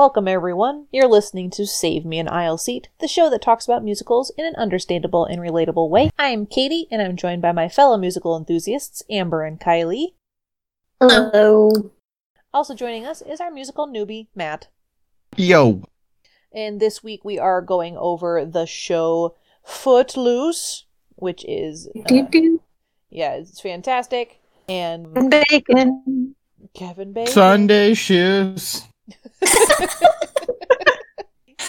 Welcome, everyone. You're listening to Save Me an Aisle Seat, the show that talks about musicals in an understandable and relatable way. I'm Katie, and I'm joined by my fellow musical enthusiasts, Amber and Kylie. Hello. Also joining us is our musical newbie, Matt. Yo. And this week we are going over the show Footloose, which is. Uh, yeah, it's fantastic. And Bacon. Kevin Bacon. Sunday shoes.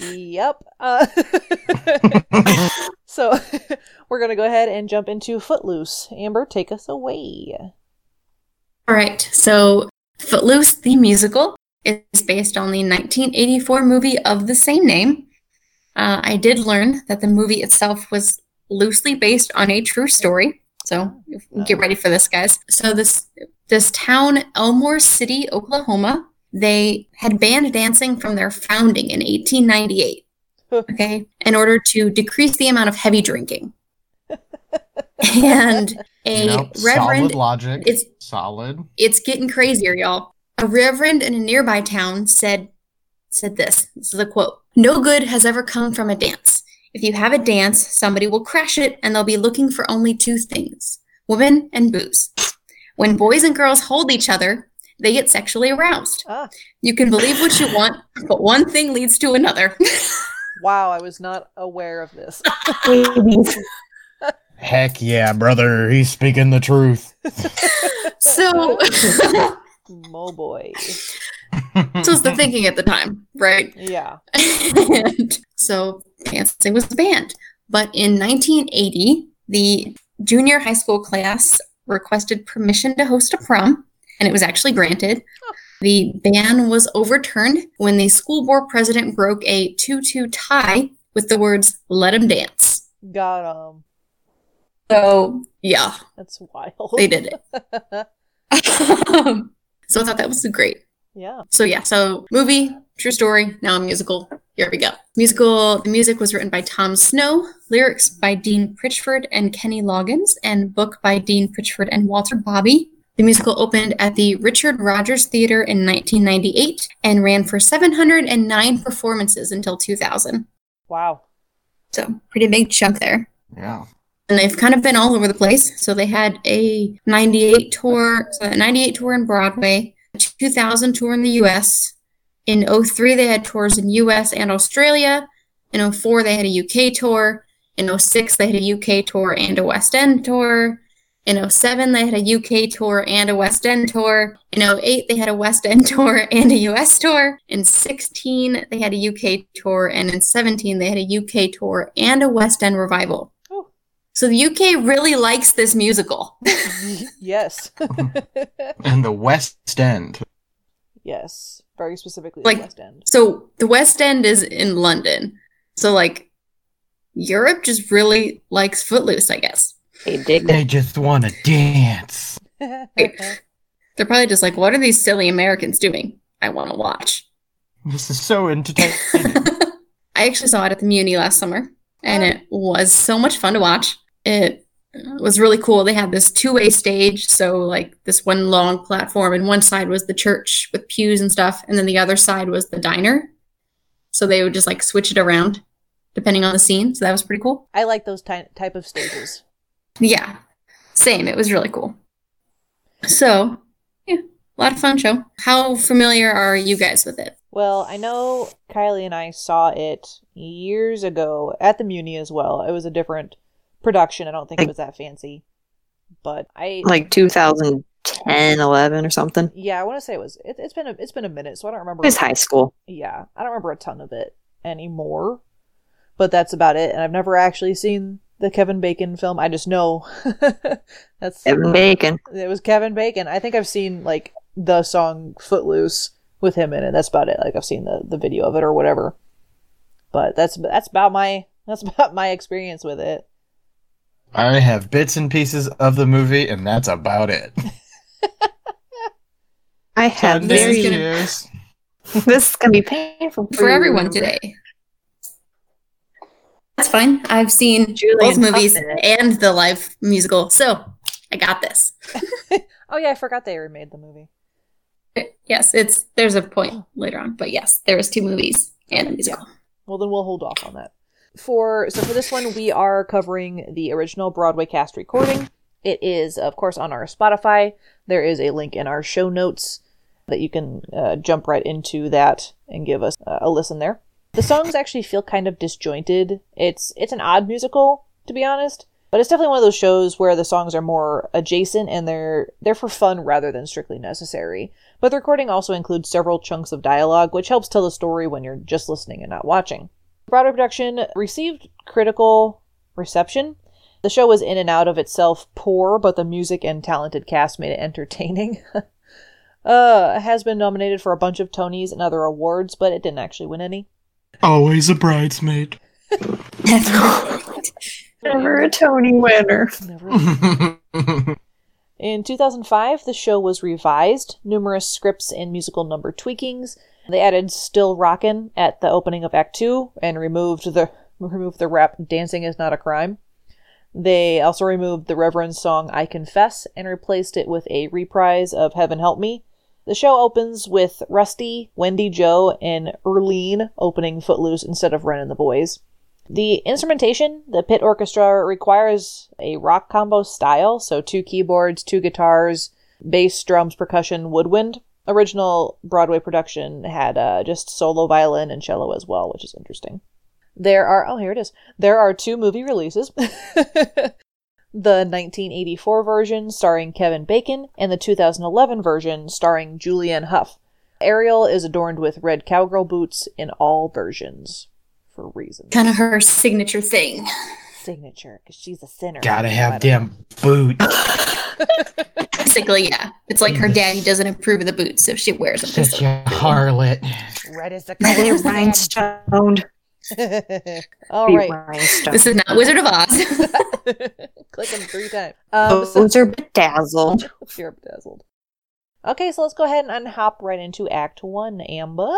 Yep. Uh, so we're going to go ahead and jump into Footloose. Amber, take us away. All right. So, Footloose, the musical, is based on the 1984 movie of the same name. Uh, I did learn that the movie itself was loosely based on a true story. So, get ready for this, guys. So, this this town, Elmore City, Oklahoma, they had banned dancing from their founding in 1898. okay, in order to decrease the amount of heavy drinking. and a Nope, reverend solid logic. it's solid. it's getting crazier, y'all. A reverend in a nearby town said said this. This is a quote. No good has ever come from a dance. If you have a dance, somebody will crash it and they'll be looking for only two things. Women and booze. When boys and girls hold each other, they get sexually aroused. Ah, You can believe what you want, but one thing leads to another. wow, I was not aware of this. Heck yeah, brother. He's speaking the truth. so oh boy. so was the thinking at the time, right? Yeah. and so dancing was banned. But in 1980, the junior high school class requested permission to host a prom, and it was actually granted. The ban was overturned when the school board president broke a 2 2 tie with the words, let him dance. Got um. So, yeah, That's wild. they did it. so I thought that was great. yeah. So yeah, so movie, true story, now a musical. Here we go. Musical, the music was written by Tom Snow, lyrics by Dean Pitchford and Kenny Loggins, and book by Dean Pitchford and Walter Bobbie. The musical opened at the Richard Rodgers Theater in 1998 and ran for 709 performances until 2000. Wow. So pretty big chunk there. yeah. And they've kind of been all over the place. So they had a 98 tour, so a 98 tour in Broadway, a 2000 tour in the US. In 03, they had tours in US and Australia. In 04, they had a UK tour. In 06, they had a UK tour and a West End tour. In 07, they had a UK tour and a West End tour. In 08, they had a West End tour and a US tour. In 16, they had a UK tour. And in 17, they had a UK tour and a West End revival. Oh. So the UK really likes this musical. yes. And the West End. yes. Very specifically Like- the West End. So the West End is in London. So like Europe just really likes Footloose, I guess. They dig They just want to dance. They're probably just like, what are these silly Americans doing? I want to watch. This is so entertaining. I actually saw it at the Muny last summer, and it was so much fun to watch. It uh, was really cool. They had this two way stage, so like this one long platform, and one side was the church with pews and stuff, and then the other side was the diner. So they would just like switch it around depending on the scene. So that was pretty cool. I like those ty- type of stages. Yeah, same. It was really cool. So, yeah, a lot of fun show. How familiar are you guys with it? Well, I know Kylie and I saw it years ago at the Muny as well. It was a different production. I don't think it was that fancy. But I Like 2010, 11 or something. Yeah, I want to say it was it, it's been a it's been a minute, so I don't remember was high school. yeah, I don't remember a ton of it anymore. But that's about it. And I've never actually seen the Kevin Bacon film. I just know that's Kevin Bacon. it was Kevin Bacon. I think I've seen like the song Footloose with him in it. That's about it. Like I've seen the the video of it or whatever. But that's that's about my that's about my experience with it. I have bits and pieces of the movie, and that's about it. I have Sunday This is very. gonna- This is gonna be painful For everyone today. That's fine. I've seen Julian both movies Tuck in it. and the live musical, so I got this. Oh yeah, I forgot they remade the movie. Yes, it's there's a point later on, but yes, there is two movies and a musical. Well, then we'll hold off on that. For so for this one, we are covering the original Broadway cast recording. It is, of course, on our Spotify. There is a link in our show notes that you can uh, jump right into that and give us uh, a listen there. The songs actually feel kind of disjointed. It's it's an odd musical, to be honest, but it's definitely one of those shows where the songs are more adjacent and they're they're for fun rather than strictly necessary. But the recording also includes several chunks of dialogue, which helps tell the story when you're just listening and not watching. Broadway production received critical reception. The show was in and out of itself poor, but the music and talented cast made it entertaining. uh, has been nominated for a bunch of Tonys and other awards, but it didn't actually win any. Always a bridesmaid. Never a Tony winner. Never. In 2005, the show was revised, numerous scripts and musical number tweakings. They added "Still Rockin'" at the opening of Act 2 and removed the removed the rap "Dancing is not a crime." They also removed the Reverend song "I Confess" and replaced it with a reprise of "Heaven Help Me." The show opens with Rusty, Wendy Jo, and Urleen opening Footloose instead of Ren and the Boys. The instrumentation, the pit orchestra requires a rock combo style, so two keyboards, two guitars, bass, drums, percussion, woodwind. Original Broadway production had uh, just solo violin and cello as well, which is interesting. There are, oh, here it is. There are two movie releases. the 1984 version starring Kevin Bacon and the 2011 version starring Julianne Hough. Ariel is adorned with red cowgirl boots in all versions for reasons. Kind of her signature thing. signature because she's a sinner. Gotta have don't them boots. Basically, yeah. It's like her daddy doesn't approve of the boots, so she wears them. Such a harlot. Red is the Red color of rhinestone. sand. All Be right. This is not Wizard of Oz. Click them three times. Um, so Those are bedazzled. you're bedazzled. Okay, so let's go ahead and hop right into Act One, Amber.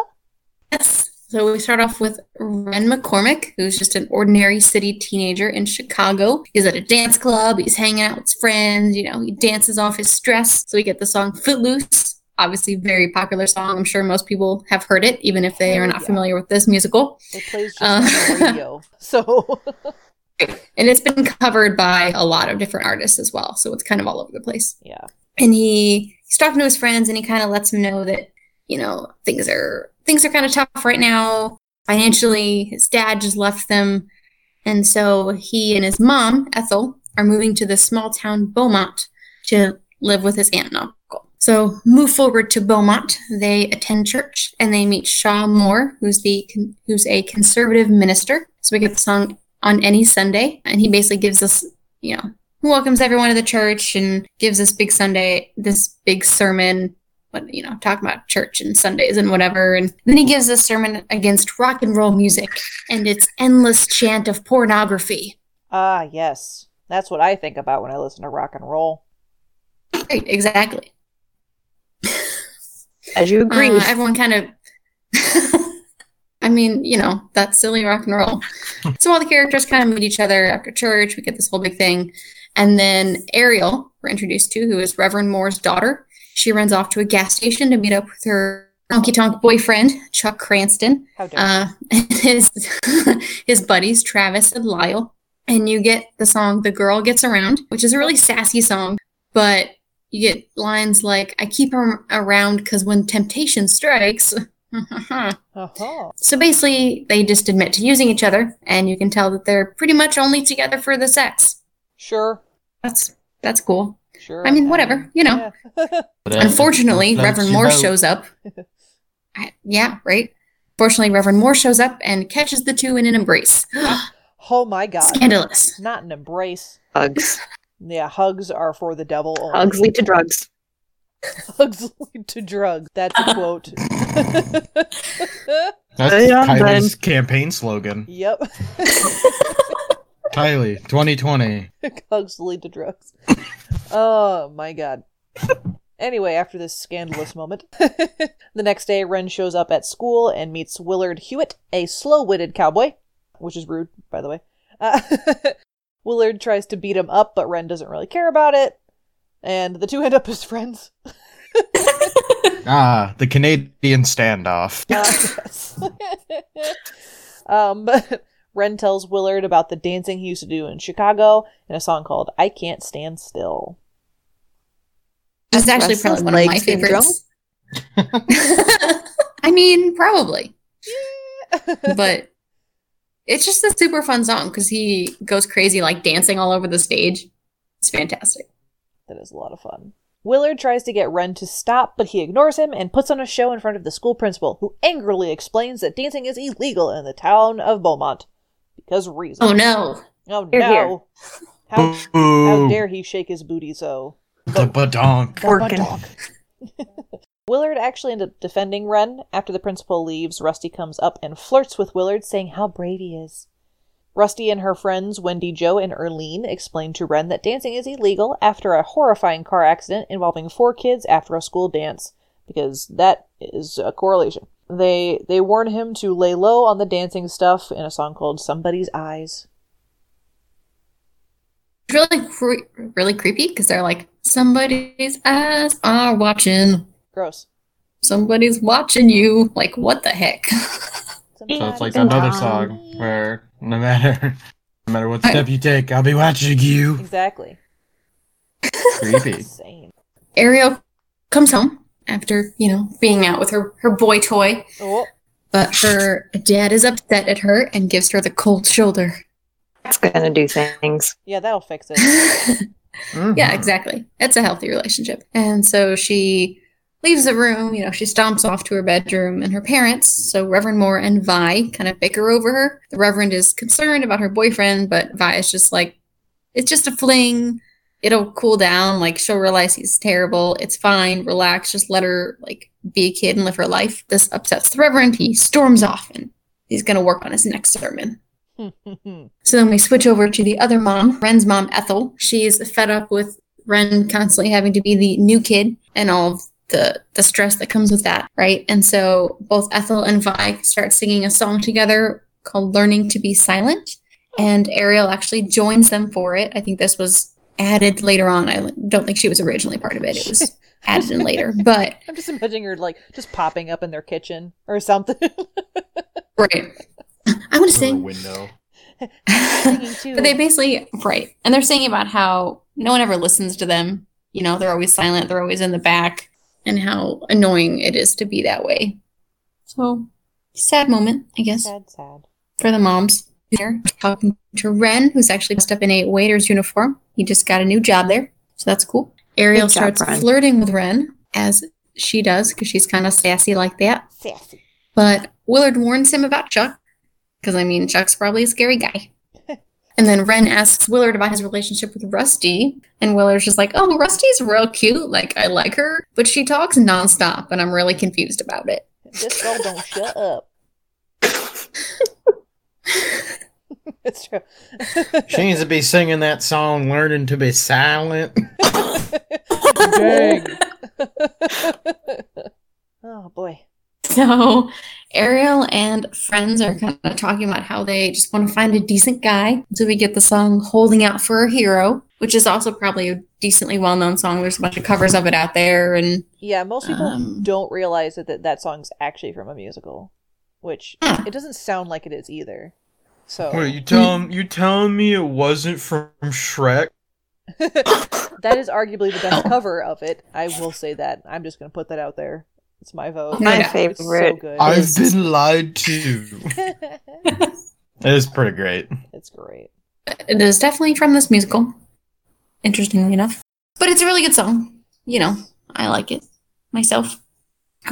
yes. So we start off with Ren McCormick, who's just an ordinary city teenager in Chicago. He's at a dance club. He's hanging out with his friends. You know, he dances off his stress. So we get the song Footloose. Obviously, very popular song. I'm sure most people have heard it, even if they are not Yeah. familiar with this musical. It plays just Uh, on the radio. So And it's been covered by a lot of different artists as well. So it's kind of all over the place. yeah. and he he's talking to his friends and he kind of lets them know that you know things are things are kind of tough right now financially his dad just left them and so he and his mom ethel are moving to the small town beaumont to live with his aunt and uncle so move forward to beaumont they attend church and they meet shaw moore who's the who's a conservative minister so we get the song on any sunday and he basically gives us you know welcomes everyone to the church and gives this big Sunday, this big sermon, what you know, talking about church and Sundays and whatever. And then he gives a sermon against rock and roll music and its endless chant of pornography. Ah, yes. That's what I think about when I listen to rock and roll. Right, exactly. As you agree. Uh, everyone kind of. I mean, you know, that's silly rock and roll. so all the characters kind of meet each other after church. We get this whole big thing. And then Ariel, we're introduced to, who is Reverend Moore's daughter. She runs off to a gas station to meet up with her honky tonk boyfriend, Chuck Cranston, uh, and his, his buddies, Travis and Lyle. And you get the song The Girl Gets Around, which is a really sassy song, but you get lines like, I keep her around because when temptation strikes. Uh-huh. so basically, they just admit to using each other, and you can tell that they're pretty much only together for the sex. Sure. That's that's cool. Sure. I mean, whatever, you know. Yeah. Unfortunately, Reverend Moore boat. shows up. I, yeah, right. Fortunately, Reverend Moore shows up and catches the two in an embrace. oh my god. Scandalous. Not an embrace. Hugs. Yeah, hugs are for the devil only. Hugs lead to drugs. Hugs lead to drugs. That's a quote. That's Yeah, Kylie's campaign slogan. yep. Kylie, 2020. Hugs lead to drugs. Oh my god. Anyway, after this scandalous moment, the next day, Ren shows up at school and meets Willard Hewitt, a slow witted cowboy, which is rude, by the way. Uh, Willard tries to beat him up, but Ren doesn't really care about it, and the two end up as friends. Ah, the Canadian standoff. Uh, yes. um, but Ren tells Willard about the dancing he used to do in Chicago in a song called "I Can't Stand Still." That's actually Restless probably one of my favorites. I mean, probably, but it's just a super fun song because he goes crazy, like dancing all over the stage. It's fantastic. That is a lot of fun. Willard tries to get Ren to stop, but he ignores him and puts on a show in front of the school principal, who angrily explains that dancing is illegal in the town of Beaumont. Because reasons. Oh no! Oh Hear, no! hear. How, how dare he shake his booty so? The badonk. Working. Willard actually ends up defending Ren. After the principal leaves, Rusty comes up and flirts with Willard, saying how brave he is. Rusty and her friends Wendy, Jo, and Urleen explain to Ren that dancing is illegal after a horrifying car accident involving four kids after a school dance, because that is a correlation. They they warn him to lay low on the dancing stuff in a song called "Somebody's Eyes." Really, cre- really creepy because they're like, somebody's eyes are watching. Gross. Somebody's watching you. Like, what the heck? So it's like Somebody's another song where no matter no matter what step you take, I'll be watching you. Exactly. Creepy. Insane. Ariel comes home after, you know, being out with her, her boy toy, Oh, but her dad is upset at her and gives her the cold shoulder. It's gonna do things. yeah, that'll fix it. Mhm. Yeah, exactly. It's a healthy relationship. And so she leaves the room, you know, she stomps off to her bedroom and her parents, so Reverend Moore and Vi, kind of bicker over her. The Reverend is concerned about her boyfriend, but Vi is just like, it's just a fling. It'll cool down. Like, she'll realize he's terrible. It's fine. Relax. Just let her, like, be a kid and live her life. This upsets the Reverend. He storms off and he's going to work on his next sermon. So then we switch over to the other mom, Ren's mom, Ethel. She's fed up with Ren constantly having to be the new kid and all of the the stress that comes with that, right? And so both Ethel and Vi start singing a song together called "Learning to Be Silent," and Ariel actually joins them for it. I think this was added later on. I don't think she was originally part of it. It was added in later, but I'm just imagining her like just popping up in their kitchen or something. right. I want to Through sing. window. But they basically right, and they're singing about how no one ever listens to them. You know, they're always silent. They're always in the back, and how annoying it is to be that way. So, sad moment, I guess, sad, sad. for the moms. There, talking to Ren, who's actually dressed up in a waiter's uniform. He just got a new job there, so that's cool. Ariel Good job, starts Ren. flirting with Ren, as she does, because she's kind of sassy like that. Sassy. But Willard warns him about Chuck, because I mean, Chuck's probably a scary guy. And then Ren asks Willard about his relationship with Rusty, and Willard's just like, "Oh, Rusty's real cute. Like, I like her, but she talks nonstop, and I'm really confused about it." This girl don't shut up. it's true. She needs to be singing that song, learning to be silent. Dang. oh boy. So Ariel and friends are kind of talking about how they just want to find a decent guy. So we get the song "Holding Out for a Hero," which is also probably a decently well-known song. There's a bunch of covers of it out there, and Yeah, most people Um, don't realize that, that that song's actually from a musical, which Ah. it doesn't sound like it is either. So Wait, you tell you telling me it wasn't from Shrek? that is arguably the best Oh. cover of it. I will say that. I'm just gonna put that out there. It's my vote. My It's so favorite. good. I've Is- been lied to. It is pretty great. it's great. it is definitely from this musical. Interestingly enough, but it's a really good song. You know, I like it myself.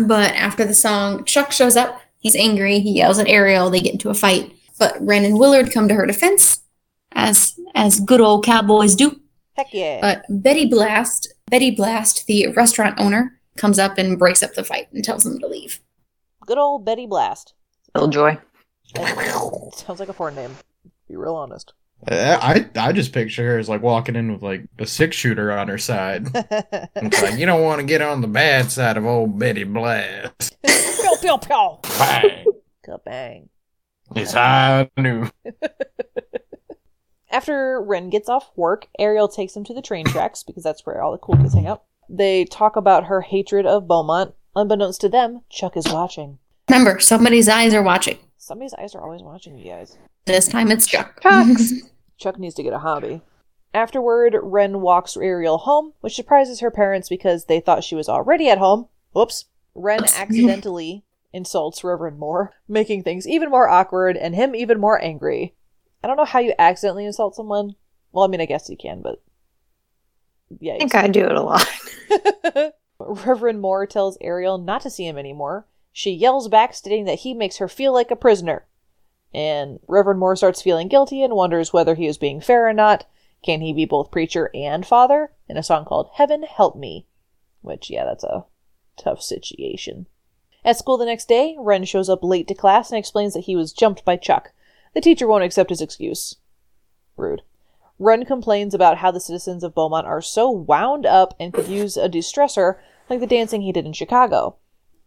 But after the song, Chuck shows up. He's angry. He yells at Ariel. They get into a fight. But Ren and Willard come to her defense, as as good old cowboys do. Heck yeah. But Betty Blast, Betty Blast, the restaurant owner, comes up and breaks up the fight and tells them to leave. Good old Betty Blast. Killjoy. That sounds like a porn name. Be real honest. Uh, I I just picture her as like walking in with like a six shooter on her side. It's like you don't want to get on the bad side of old Betty Blast. pew pew pew. Bang! Kabang. It's high noon. After Ren gets off work, Ariel takes him to the train tracks because that's where all the cool kids hang out. They talk about her hatred of Beaumont Unbeknownst to them, Chuck is watching. Remember, somebody's eyes are watching. Somebody's eyes are always watching you guys. This time it's Chuck. Chucks. Chuck needs to get a hobby. Afterward, Ren walks Ariel home, which surprises her parents because they thought she was already at home. Whoops. Ren Oops. accidentally insults Reverend Moore, making things even more awkward and him even more angry. I don't know how you accidentally insult someone. Well, I mean, I guess you can, but. Yeah. I think I do it a lot. Reverend Moore tells Ariel not to see him anymore. She yells back, stating that he makes her feel like a prisoner. And Reverend Moore starts feeling guilty and wonders whether he is being fair or not. Can he be both preacher and father? In a song called Heaven Help Me. Which, yeah, that's a tough situation. At school the next day, Ren shows up late to class and explains that he was jumped by Chuck. The teacher won't accept his excuse. Rude. Ren complains about how the citizens of Beaumont are so wound up and could use a distressor like the dancing he did in Chicago.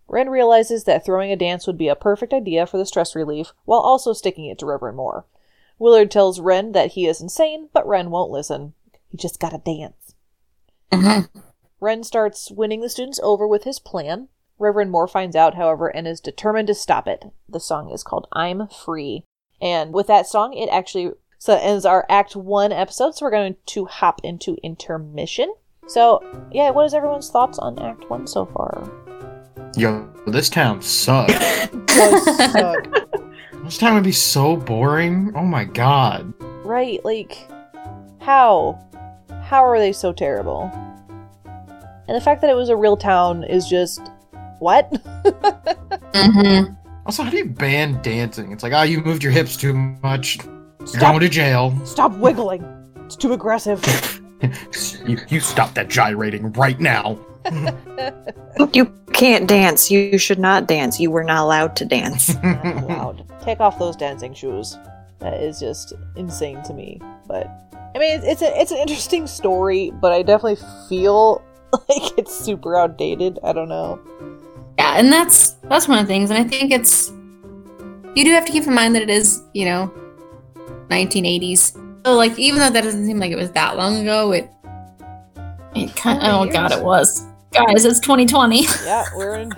Ren realizes that throwing a dance would be a perfect idea for the stress relief, while also sticking it to Reverend Moore. Willard tells Ren that he is insane, but Ren won't listen. He just gotta dance. Mhm. Ren starts winning the students over with his plan. Reverend Moore finds out, however, and is determined to stop it. The song is called I'm Free. And with that song, it actually so that ends our Act 1 episode, so we're going to hop into intermission. So, yeah, what is everyone's thoughts on Act 1 so far? Yo, this town sucks. Does suck. this town would be so boring. Oh my god. right, like, how? How are they so terrible? And the fact that it was a real town is just. What? mm-hmm. Also, how do you ban dancing? It's like, ah, you moved your hips too much. You're Stop, going to jail. stop wiggling. It's too aggressive. you, you stop that gyrating right now. you can't dance. You should not dance. You were not allowed to dance. Not allowed. Take off those dancing shoes. That is just insane to me. But I mean, it's, it's a it's an interesting story, but I definitely feel like it's super outdated. I don't know. Yeah, and that's that's one of the things, and I think it's you do have to keep in mind that it is, you know, 1980s. So like, even though that doesn't seem like it was that long ago, it it kind Forty oh god, years. it was. Guys, it's 2020. Yeah, we're in.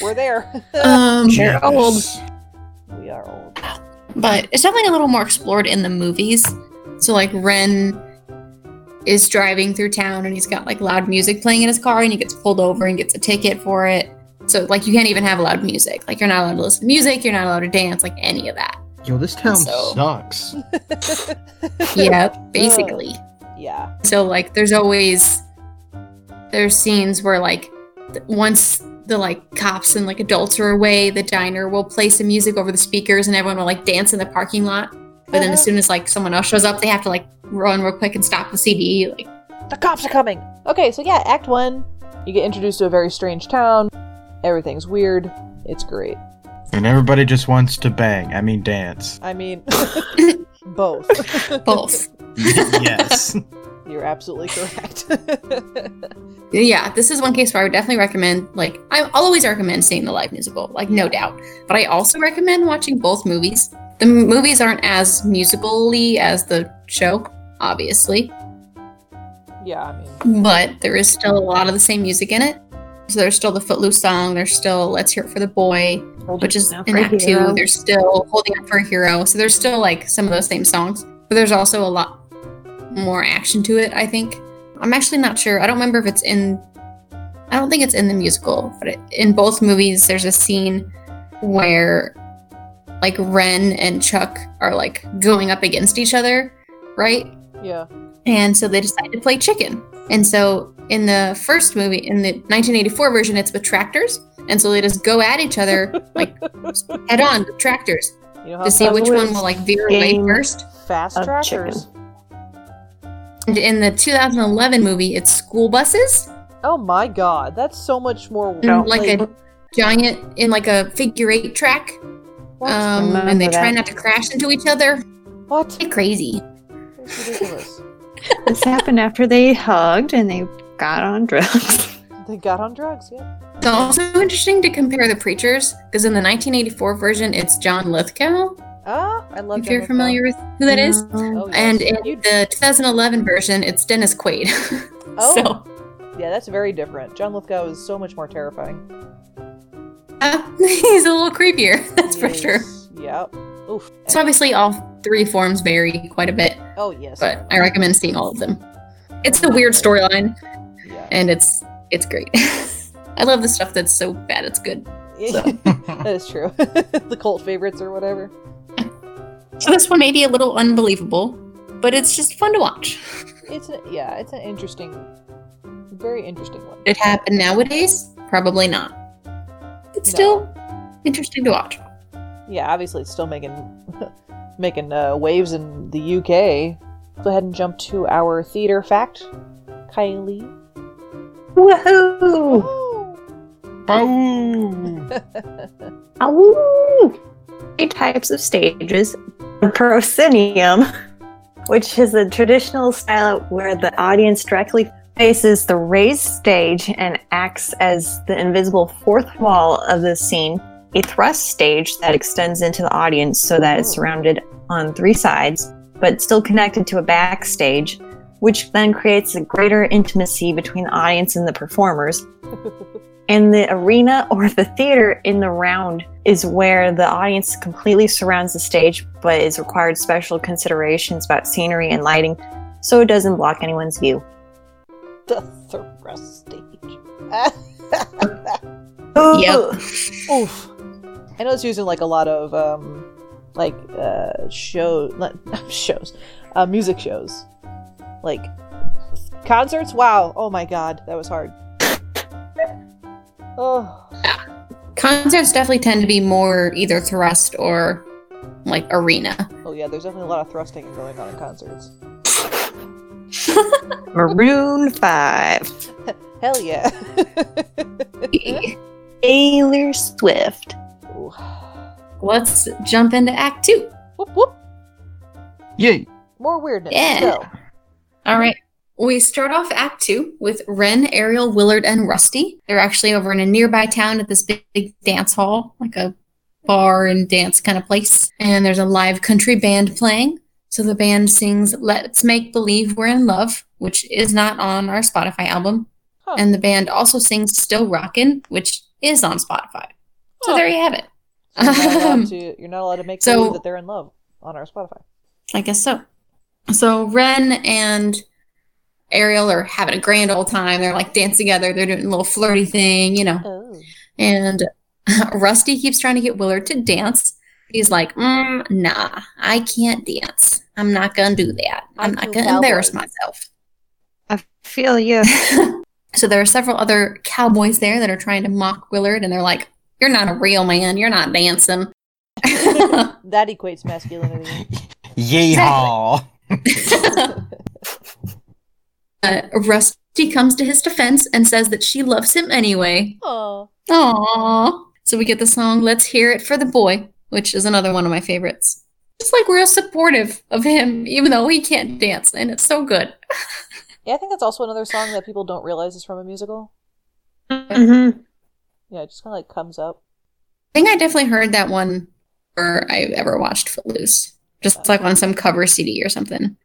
we're there. um, They're old. We are old. but it's definitely a little more explored in the movies. So like Ren is driving through town and he's got like loud music playing in his car and he gets pulled over and gets a ticket for it. So like you can't even have loud music. Like you're not allowed to listen to music, you're not allowed to dance, like any of that. Yo, this town So- sucks. Yeah, basically. Yeah. So like there's always there's scenes where like th- once the like cops and like adults are away, the diner will play some music over the speakers and everyone will like dance in the parking lot. But then as uh-huh. soon as like someone else shows up, they have to like run real quick and stop the CD. Like The cops are coming. Okay, so yeah, Act One, you get introduced to a very strange town. Everything's weird. It's great. And everybody just wants to bang. I mean, dance. I mean, both. both. yes. You're absolutely correct. yeah, this is one case where I would definitely recommend like I- I'll always recommend seeing the live musical, like no doubt. But I also recommend watching both movies. The movies aren't as musically as the show, obviously. yeah, I mean, but there is still a lot of the same music in it. So there's still the Footloose song. There's still Let's Hear It for the Boy, which is in Act Two. They're still Holding Up for a Hero. So there's still like some of those same songs, but there's also a lot more action to it. I think. I'm actually not sure. I don't remember if it's in. I don't think it's in the musical, but it, in both movies, there's a scene where, like Ren and Chuck are like going up against each other, right? Yeah. And so they decided to play chicken. And so in the first movie, in the 1984 version, it's with tractors. And so they just go at each other, like head on with tractors, You know to see which one will like veer away first. fast of trackers. And in the 2011 movie, it's school buses, Oh my god, that's so much more. Don't like, a giant in like a figure eight track. what? Um, and they try that. not to crash into each other. what? It's crazy. It's ridiculous. This happened after they hugged and they got on drugs. they got on drugs. Yeah. It's also interesting to compare the preachers because in the 1984 version, it's John Lithgow. Ah, I love. If you're Jennifer. familiar with who that is. Oh, yes. And in You- the 2011 version, it's Dennis Quaid. Oh. so Yeah, that's very different. John Lithgow is so much more terrifying. Uh, he's a little creepier, that's for He sure. is- Yep. Oof. So obviously, all three forms vary quite a bit, Oh yes. but I recommend seeing all of them. It's a weird storyline, yeah. and it's it's great. I love the stuff that's so bad it's good. So. that is true. the cult favorites or whatever. So this one may be a little unbelievable, but it's just fun to watch. It's a, yeah, it's an interesting, very interesting one. It happened nowadays? Probably not. It's No. still interesting to watch. Yeah, obviously it's still making making uh, waves in the UK. Go ahead and jump to our theater fact, Kylie. Woohoo! Oh. Boom! Ow! Three types of stages. The proscenium, which is a traditional style where the audience directly faces the raised stage and acts as the invisible fourth wall of the scene. A thrust stage that extends into the audience so that it's surrounded on three sides, but still connected to a backstage, which then creates a greater intimacy between the audience and the performers. And the arena or the theater in the round is where the audience completely surrounds the stage, but is required special considerations about scenery and lighting so it doesn't block anyone's view. the thrust stage. Yep. Oof. I know it's using like a lot of um, like uh, show not shows, uh, music shows, like concerts. Wow. Oh my god, that was hard. Oh. Concerts definitely tend to be more either thrust or like arena. Oh yeah, there's definitely a lot of thrusting going on in concerts. Maroon 5. Hell yeah. Taylor Swift. Ooh. Let's jump into Act Two. whoop whoop. Yay! More weirdness. Yeah. Go. All right. We start off Act Two with Ren, Ariel, Willard, and Rusty. They're actually over in a nearby town at this big, big dance hall, like a bar and dance kind of place. And there's a live country band playing. So the band sings Let's Make Believe We're in Love, which is not on our Spotify album. Huh. And the band also sings Still Rockin', which is on Spotify. So Huh. there you have it. So you're, not allowed to, you're not allowed to make so- believe that they're in love on our Spotify. I guess so. So Ren and Ariel are having a grand old time. They're like dancing together. They're doing a little flirty thing, you know. Oh. And Rusty keeps trying to get Willard to dance. He's like, mm, nah, I can't dance. I'm not gonna do that. I'm I'm not gonna embarrass myself. I feel you. so there are several other cowboys there that are trying to mock Willard, and they're like, "You're not a real man. You're not dancing." That equates masculinity. Yeehaw! uh, Rusty comes to his defense and says that she loves him anyway. Oh. Aww. So we get the song Let's Hear It for the Boy, which is another one of my favorites. It's like real supportive of him, even though he can't dance, and it's so good. Yeah, I think that's also another song that people don't realize is from a musical. hmm Yeah, it just kind of like comes up. I think I definitely heard that one or I ever watched Footloose. Just like on some cover CD or something.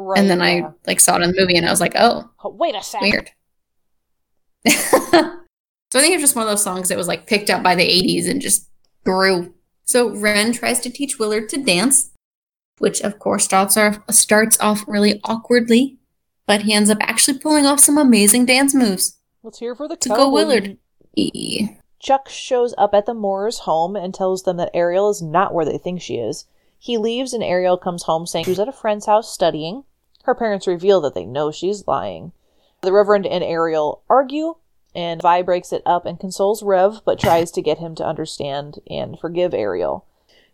Right. and then I like saw it in the movie and I was like, oh, Oh, wait a second, weird. so I think it's just one of those songs that was like picked up by the 80s and just grew. So Ren tries to teach Willard to dance, which of course starts off starts off really awkwardly, but he ends up actually pulling off some amazing dance moves. Let's hear for the To go. Willard. E- Chuck shows up at the Moores' home and tells them that Ariel is not where they think she is. He leaves and Ariel comes home saying she was at a friend's house studying. Her parents reveal that they know she's lying. The Reverend and Ariel argue, and Vi breaks it up and consoles Rev, but tries to get him to understand and forgive Ariel.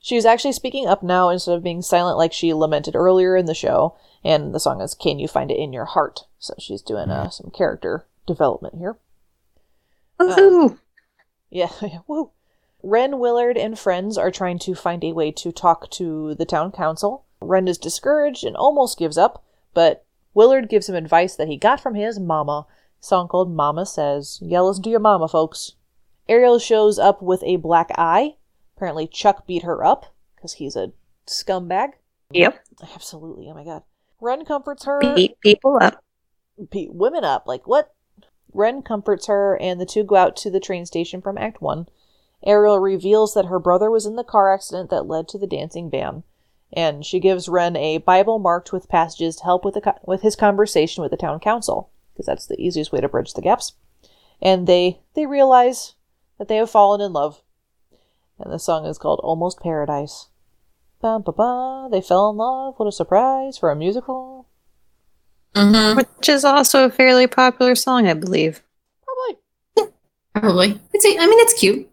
She's actually speaking up now instead of being silent like she lamented earlier in the show, and the song is Can You Find It in Your Heart? So she's doing uh, some character development here. Um, woohoo! Yeah, woo. Ren, Willard, and friends are trying to find a way to talk to the town council. Ren is discouraged and almost gives up, but Willard gives him advice that he got from his mama. Song called Mama Says. Yeah, listen to your mama, folks. Ariel shows up with a black eye. Apparently, Chuck beat her up because he's a scumbag. Yep. Absolutely. Oh my god. Ren comforts her. Beat people up. Beat women up. Like, what? Ren comforts her, and the two go out to the train station from Act 1. Ariel reveals that her brother was in the car accident that led to the dancing ban, and she gives Ren a Bible marked with passages to help with, co- with his conversation with the town council, because that's the easiest way to bridge the gaps. And they, they realize that they have fallen in love. And the song is called Almost Paradise. Ba ba ba, they fell in love. What a surprise for a musical. Mm-hmm. Which is also a fairly popular song, I believe. Probably. Yeah, Probably. It's a, I mean, it's cute.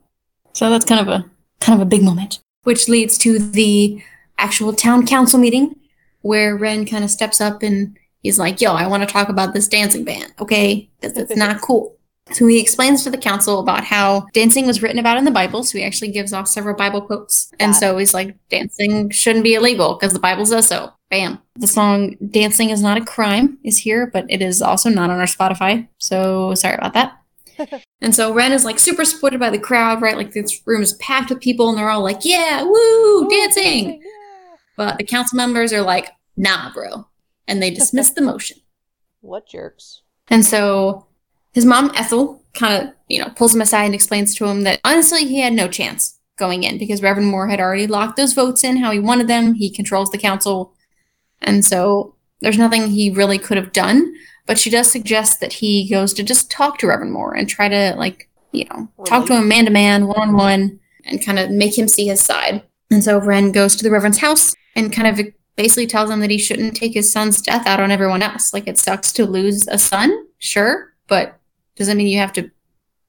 So that's kind of a kind of a big moment, which leads to the actual town council meeting, where Ren kind of steps up and he's like, "Yo, I want to talk about this dancing ban, okay? Because it's not cool." So he explains to the council about how dancing was written about in the Bible. So he actually gives off several Bible quotes, and so he's like, "Dancing shouldn't be illegal because the Bible says so." Bam. The song "Dancing is not a crime" is here, but it is also not on our Spotify. So sorry about that. And so Ren is like super supported by the crowd, right? Like this room is packed with people and they're all like, yeah, woo, dancing. But the council members are like, nah, bro. And they dismiss the motion. What jerks. And so his mom, Ethel, kind of, you know, pulls him aside and explains to him that honestly, he had no chance going in because Reverend Moore had already locked those votes in how he wanted them. He controls the council. And so there's nothing he really could have done. But she does suggest that he goes to just talk to Reverend Moore and try to, like, you know, talk to him man to man, one on one, and kind of make him see his side. And so Ren goes to the Reverend's house and kind of basically tells him that he shouldn't take his son's death out on everyone else. Like, it sucks to lose a son, sure, but doesn't mean you have to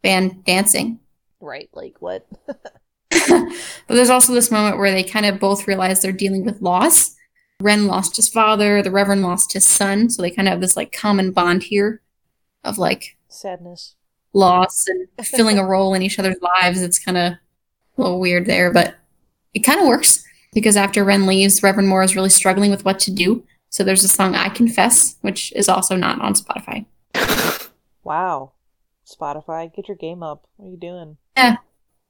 ban dancing. Right, like what? but there's also this moment where they kind of both realize they're dealing with loss. Ren lost his father, the Reverend lost his son, so they kind of have this like common bond here of like Sadness. loss and filling a role in each other's lives. It's kind of a little weird there, but it kind of works because after Ren leaves, Reverend Moore is really struggling with what to do. So there's a song I Confess, which is also not on Spotify. Wow. Spotify, get your game up. What are you doing? Yeah,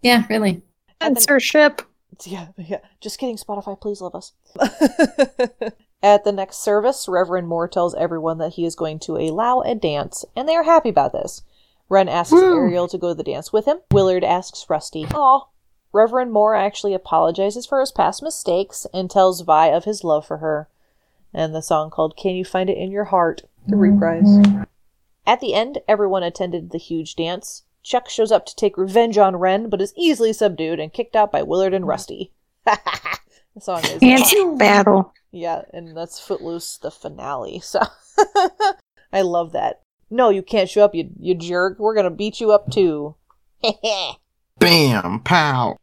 yeah, really. At Censorship. Yeah, yeah. Just kidding, Spotify. Please love us. At the next service, Reverend Moore tells everyone that he is going to allow a dance, and they are happy about this. Ren asks Woo. Ariel to go to the dance with him. Willard asks Rusty. Aw. Reverend Moore actually apologizes for his past mistakes and tells Vi of his love for her. And the song called Can You Find It in Your Heart? The reprise. Mm-hmm. At the end, everyone attended the huge dance. Chuck shows up to take revenge on Ren, but is easily subdued and kicked out by Willard and mm. Rusty. the song is Dancing battle. yeah, and that's Footloose, the finale. So I love that. No, you can't show up, you you jerk. We're gonna beat you up too. Bam, pow.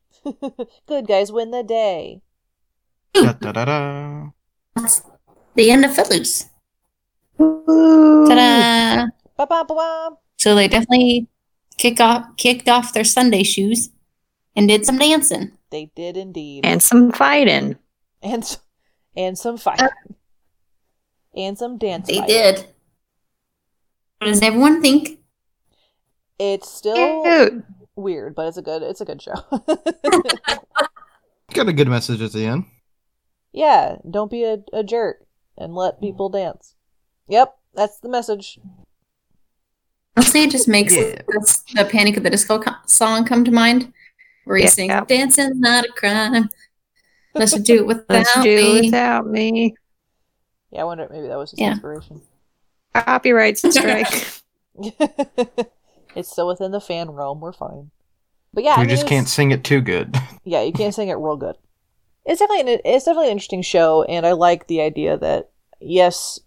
Good guys win the day. Da, da, da, da. That's the end of Footloose. Woo. Ta-da! Ba ba ba ba. So they definitely kick off, kicked off their Sunday shoes and did some dancing. They did indeed. And some fighting. and and some fight. Uh, and some dance. They fight. did. What does everyone think? It's still Cute. weird, but it's a good it's a good show. Got a good message at the end. yeah, don't be a, a jerk and let people dance. Yep, that's the message. Honestly, it just makes Yeah. this- the Panic at the Disco co- song come to mind, where he Yeah. sings "Dancing's not a crime." Let's do it without Let's do me. it without me. Yeah, I wonder if maybe that was his Yeah. inspiration. Copyright strike. it's still within the fan realm. We're fine. But yeah, I we mean, just can't sing it too good. Yeah, you can't sing it real good. It's definitely an, it's definitely an interesting show, and I like the idea that yes,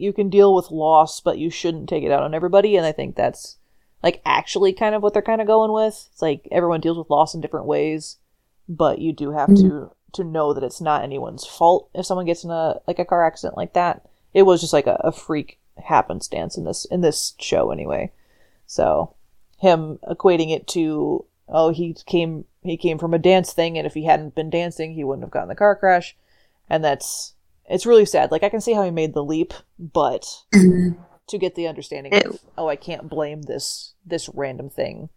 you can deal with loss, but you shouldn't take it out on everybody. And I think that's like actually kind of what they're kind of going with. It's like everyone deals with loss in different ways, but you do have to mm-hmm. to know that it's not anyone's fault if someone gets in a like a car accident like that. It was just like a, a freak happenstance in this in this show anyway. So him equating it to oh he came he came from a dance thing and if he hadn't been dancing he wouldn't have gotten the car crash and that's it's really sad like i can see how he made the leap but Mhm. to get the understanding It- of oh i can't blame this this random thing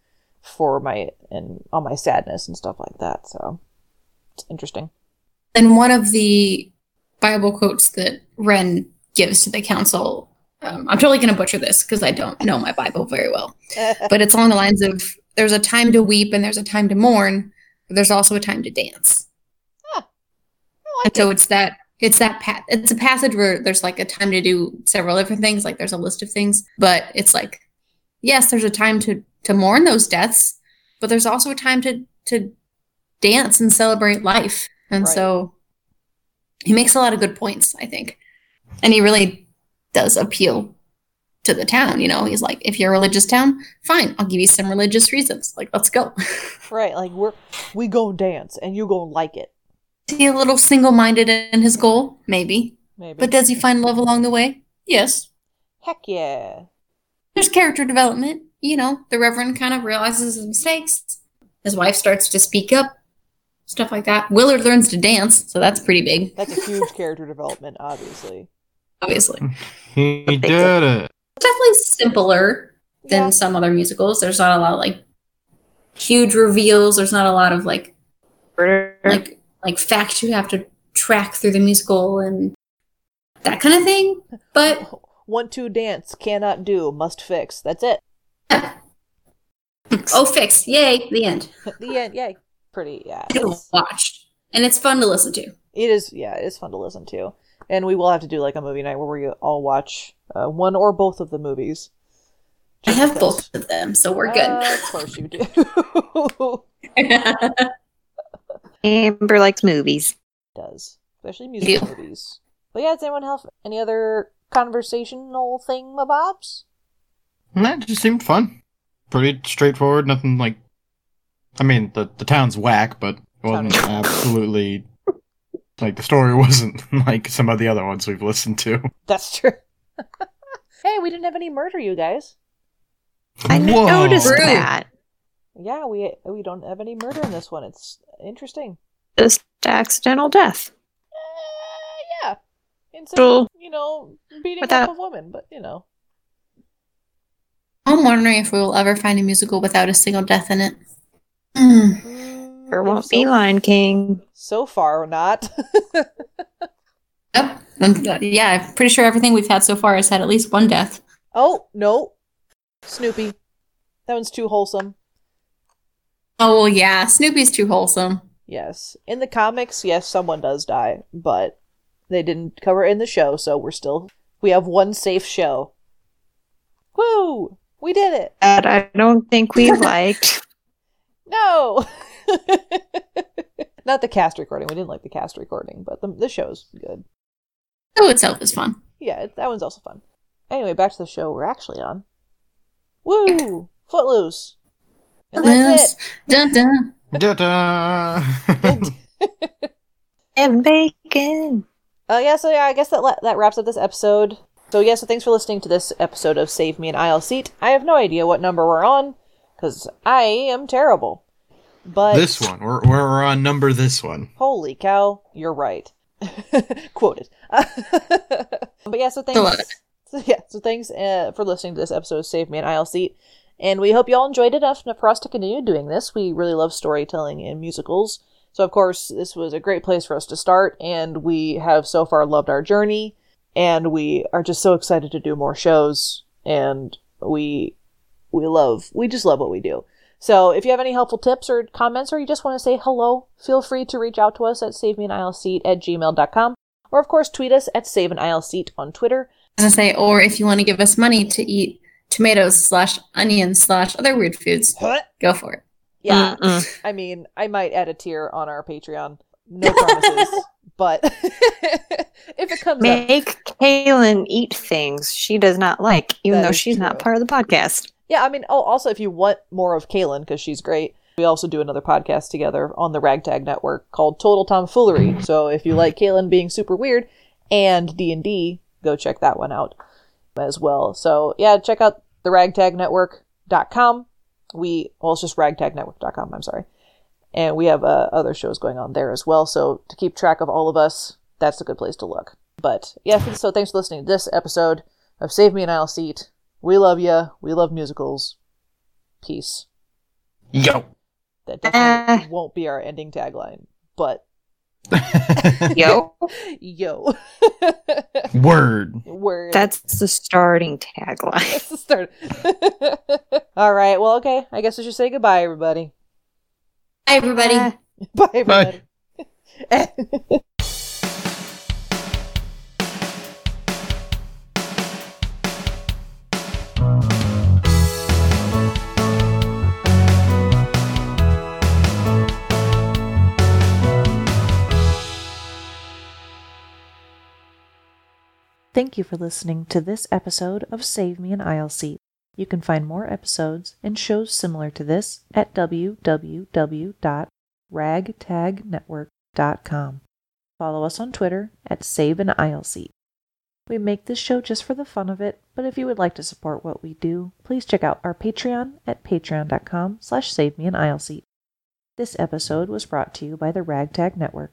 for my and all my sadness and stuff like that so it's interesting And one of the Bible quotes that Ren gives to the council Um, I'm totally going to butcher this because I don't know my Bible very well. But it's along the lines of there's a time to weep and there's a time to mourn, but there's also a time to dance. I like And so it's that it's that pa- it's a passage where there's like a time to do several different things. Like there's a list of things, but it's like yes, there's a time to to mourn those deaths, but there's also a time to to dance and celebrate life. And Right. so he makes a lot of good points, I think, and he really does appeal to the town. You know, he's like, if you're a religious town, fine, I'll give you some religious reasons. Like, let's go. right, like we're we go dance and you go like it. Is he a little single-minded in his goal? Maybe. Maybe. But does he find love along the way? Yes. Heck yeah. There's character development. You know, the Reverend kind of realizes his mistakes. His wife starts to speak up, stuff like that. Willard learns to dance, so that's pretty big, That's a huge character development, obviously. obviously. He did it. Definitely simpler than Yeah. some other musicals. There's not a lot of like huge reveals. There's not a lot of like like like facts you have to track through the musical and that kind of thing. But One two dance cannot do must fix. That's it. oh, fix! Yay! The end. the end. Yay. Pretty. Yeah. It's- watched, and it's fun to listen to. It is. Yeah. It's fun to listen to, and we will have to do like a movie night where we all watch uh, one or both of the movies. I have because. both of them, so we're Uh, good. of course you do. Amber likes movies. does, especially music movies. But yeah, does anyone have any other conversational thing, my bobs? That just seemed fun. Pretty straightforward. Nothing like. I mean, the the town's whack, but it wasn't Town- absolutely. Like the story wasn't like some of the other ones we've listened to. That's true. hey, we didn't have any murder, you guys. I Whoa. noticed Rude. that. Yeah, we we don't have any murder in this one. It's interesting. Just accidental death. Uh, yeah, instead Well, you know beating without- up a woman, but you know. I'm wondering if we will ever find a musical without a single death in it. Mm, There won't so, be Lion King. So far, not. Yep. Um, yeah, I'm pretty sure everything we've had so far has had at least one death. oh no, Snoopy. That one's too wholesome. Oh well, yeah, Snoopy's too wholesome. Yes, in the comics, yes, someone does die, but they didn't cover it in the show, so we're still we have one safe show. Woo! We did it. That I don't think we liked. No. Not the cast recording. We didn't like the cast recording, but the the show's good. Show itself is fun. Yeah, it, that one's also fun. Anyway, back to the show we're actually on. Woo! Footloose. And that's Dun dun. Da-da. it. and bacon. Uh, yeah, so yeah, I guess that la- that wraps up this episode. So yeah, so thanks for listening to this episode of Save Me an Aisle Seat. I have no idea what number we're on, because I am terrible. But this one. We're we're on number this one. holy cow, you're right. Quoted. but yeah, so thanks. So yeah, so thanks uh, for listening to this episode of Save Me an Aisle Seat. And we hope you all enjoyed it enough for us to continue doing this. We really love storytelling and musicals. So, of course, this was a great place for us to start, and we have so far loved our journey, and we are just so excited to do more shows, and we we love we just love what we do. So, if you have any helpful tips or comments, or you just want to say hello, feel free to reach out to us at savemeanaisleseat at gmail.com, or of course, tweet us at saveanaisleseat on Twitter. I say, or if you want to give us money to eat tomatoes slash onions slash other weird foods, go for it. Yeah, Mm-mm. I mean, I might add a tier on our Patreon. No promises, but if it comes up, Make Kaylin eat things she does not like, even That though she's true. not part of the podcast. yeah. I mean, oh, also if you want more of Kaylin because she's great, we also do another podcast together on the Ragtag Network called Total Tomfoolery. So if you like Kaylin being super weird and D and D, go check that one out as well. So yeah, check out the ragtagnetwork.com. We well, it's just ragtagnetwork.com. I'm sorry. and we have uh, other shows going on there as well. So to keep track of all of us, that's a good place to look. But yeah, so thanks for listening to this episode of Save Me an Aisle Seat. We love you. We love musicals. Peace. Yo. That definitely Ah. won't be our ending tagline, but Yo, Yo. Word. Word. that's the starting tagline. That's the start. All right. Well, okay. I guess we should say goodbye, everybody. Bye, everybody. Bye, everybody. Thank you for listening to this episode of Save Me an Aisle Seat. You can find more episodes and shows similar to this at www.ragtagnetwork.com. Follow us on Twitter at Save an Aisle Seat. We make this show just for the fun of it, but if you would like to support what we do, please check out our Patreon at patreon.com slash save me an aisle seat. This episode was brought to you by the Ragtag Network.